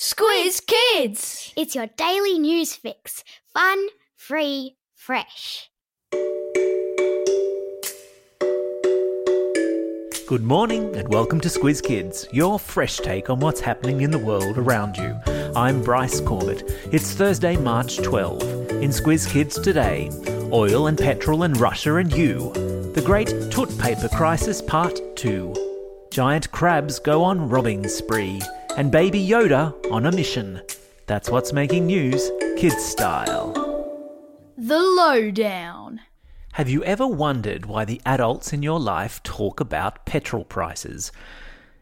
Squiz Kids! It's your daily news fix. Fun, free, fresh. Good morning and welcome to Squiz Kids, your fresh take on what's happening in the world around you. I'm Bryce Corbett. It's Thursday, March 12. In Squiz Kids today, oil and petrol and Russia and you. The Great Toot Paper Crisis Part 2. Giant crabs go on robbing spree and Baby Yoda on a mission. That's what's making news, kids style. The Lowdown. Have you ever wondered why the adults in your life talk about petrol prices?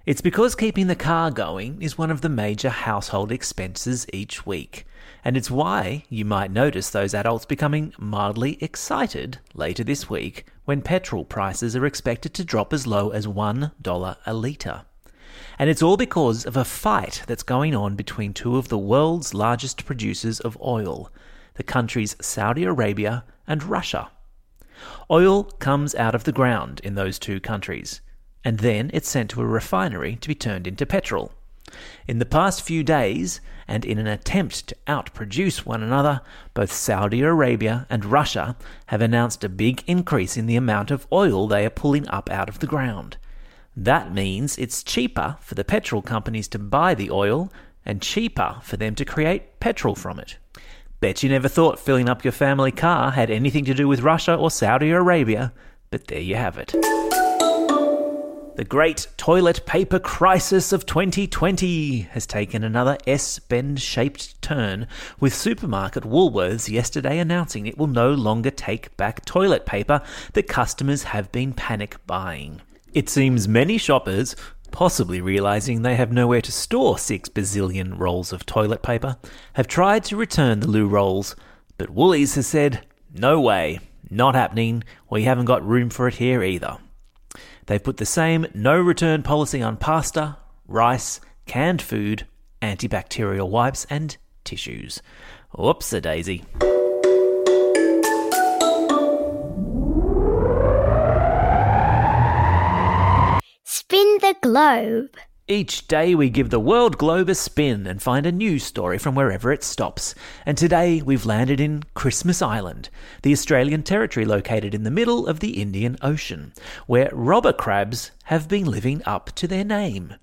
It's because keeping the car going is one of the major household expenses each week. And it's why you might notice those adults becoming mildly excited later this week when petrol prices are expected to drop as low as $1 a litre. And it's all because of a fight that's going on between two of the world's largest producers of oil, the countries Saudi Arabia and Russia. Oil comes out of the ground in those two countries, and then it's sent to a refinery to be turned into petrol. In the past few days, and in an attempt to outproduce one another, both Saudi Arabia and Russia have announced a big increase in the amount of oil they are pulling up out of the ground. That means it's cheaper for the petrol companies to buy the oil and cheaper for them to create petrol from it. Bet you never thought filling up your family car had anything to do with Russia or Saudi Arabia, but there you have it. The great toilet paper crisis of 2020 has taken another S bend shaped turn, with supermarket Woolworths yesterday announcing it will no longer take back toilet paper that customers have been panic buying. It seems many shoppers, possibly realizing they have nowhere to store six bazillion rolls of toilet paper, have tried to return the loo rolls, but Woolies has said, no way, not happening, we haven't got room for it here either. They've put the same no return policy on pasta, rice, canned food, antibacterial wipes, and tissues. Whoops a daisy. Globe. Each day we give the world globe a spin and find a new story from wherever it stops. And today we've landed in Christmas Island, the Australian territory located in the middle of the Indian Ocean, where robber crabs have been living up to their name.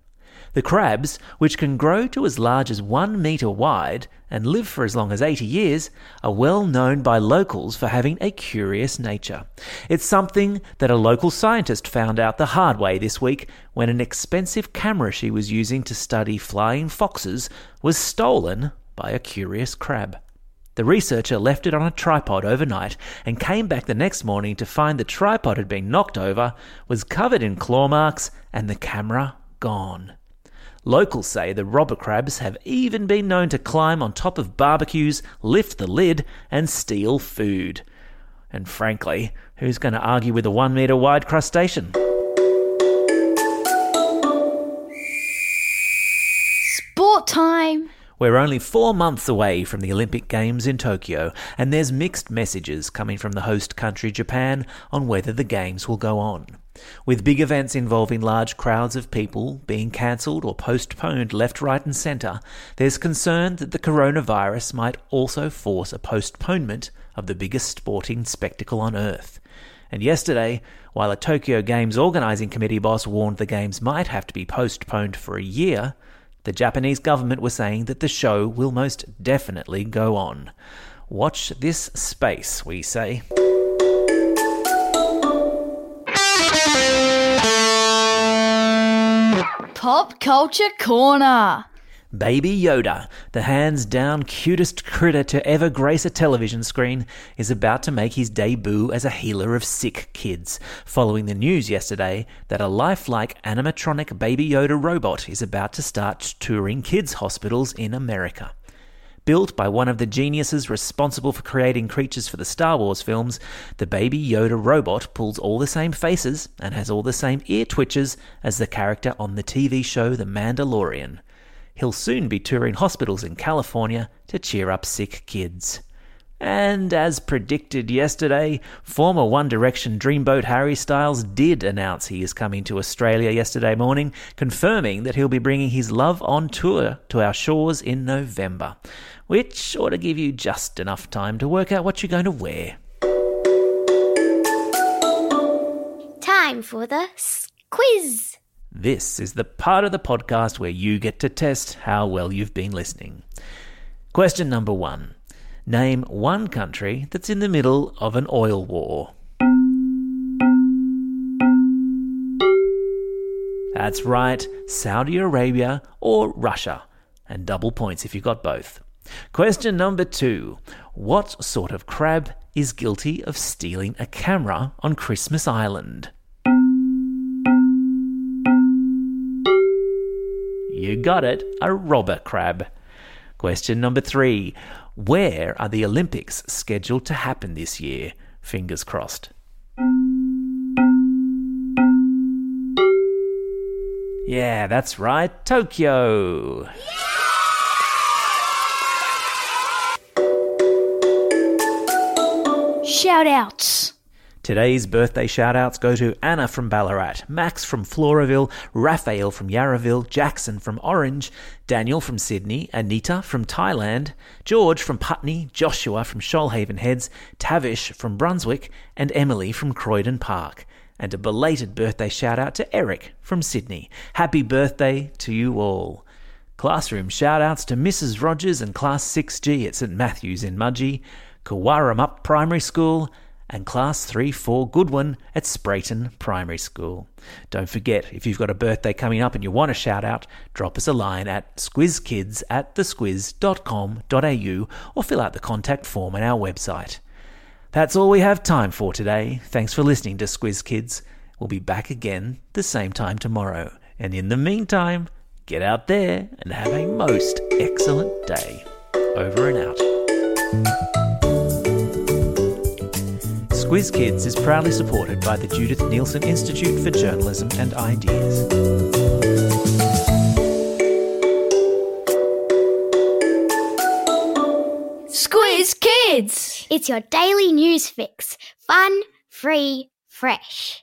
The crabs, which can grow to as large as one metre wide and live for as long as 80 years, are well known by locals for having a curious nature. It's something that a local scientist found out the hard way this week when an expensive camera she was using to study flying foxes was stolen by a curious crab. The researcher left it on a tripod overnight and came back the next morning to find the tripod had been knocked over, was covered in claw marks, and the camera gone. Locals say the robber crabs have even been known to climb on top of barbecues, lift the lid, and steal food. And frankly, who's going to argue with a one metre wide crustacean? Sport time! We're only four months away from the Olympic Games in Tokyo, and there's mixed messages coming from the host country, Japan, on whether the Games will go on. With big events involving large crowds of people being cancelled or postponed left, right, and centre, there's concern that the coronavirus might also force a postponement of the biggest sporting spectacle on earth. And yesterday, while a Tokyo Games organising committee boss warned the Games might have to be postponed for a year, the Japanese government was saying that the show will most definitely go on. Watch this space, we say. Pop Culture Corner. Baby Yoda, the hands down cutest critter to ever grace a television screen, is about to make his debut as a healer of sick kids, following the news yesterday that a lifelike animatronic Baby Yoda robot is about to start touring kids' hospitals in America. Built by one of the geniuses responsible for creating creatures for the Star Wars films, the Baby Yoda robot pulls all the same faces and has all the same ear twitches as the character on the TV show The Mandalorian. He'll soon be touring hospitals in California to cheer up sick kids. And as predicted yesterday, former One Direction Dreamboat Harry Styles did announce he is coming to Australia yesterday morning, confirming that he'll be bringing his love on tour to our shores in November, which ought to give you just enough time to work out what you're going to wear. Time for the quiz. This is the part of the podcast where you get to test how well you've been listening. Question number one Name one country that's in the middle of an oil war. That's right, Saudi Arabia or Russia. And double points if you got both. Question number two What sort of crab is guilty of stealing a camera on Christmas Island? You got it, a robber crab. Question number three Where are the Olympics scheduled to happen this year? Fingers crossed. Yeah, that's right, Tokyo. Shout outs. Today's birthday shout-outs go to Anna from Ballarat, Max from Floraville, Raphael from Yarraville, Jackson from Orange, Daniel from Sydney, Anita from Thailand, George from Putney, Joshua from Shoalhaven Heads, Tavish from Brunswick, and Emily from Croydon Park. And a belated birthday shout-out to Eric from Sydney. Happy birthday to you all. Classroom shout-outs to Mrs. Rogers and Class 6G at St Matthews in Mudgee, Kawaram Primary School, and Class 3 4 Goodwin at Spreyton Primary School. Don't forget, if you've got a birthday coming up and you want a shout out, drop us a line at squizkids at thesquiz.com.au or fill out the contact form on our website. That's all we have time for today. Thanks for listening to Squiz Kids. We'll be back again the same time tomorrow. And in the meantime, get out there and have a most excellent day. Over and out. Squiz Kids is proudly supported by the Judith Neilson Institute for Journalism and Ideas. Squiz Kids. It's your daily news fix. Fun, free, fresh.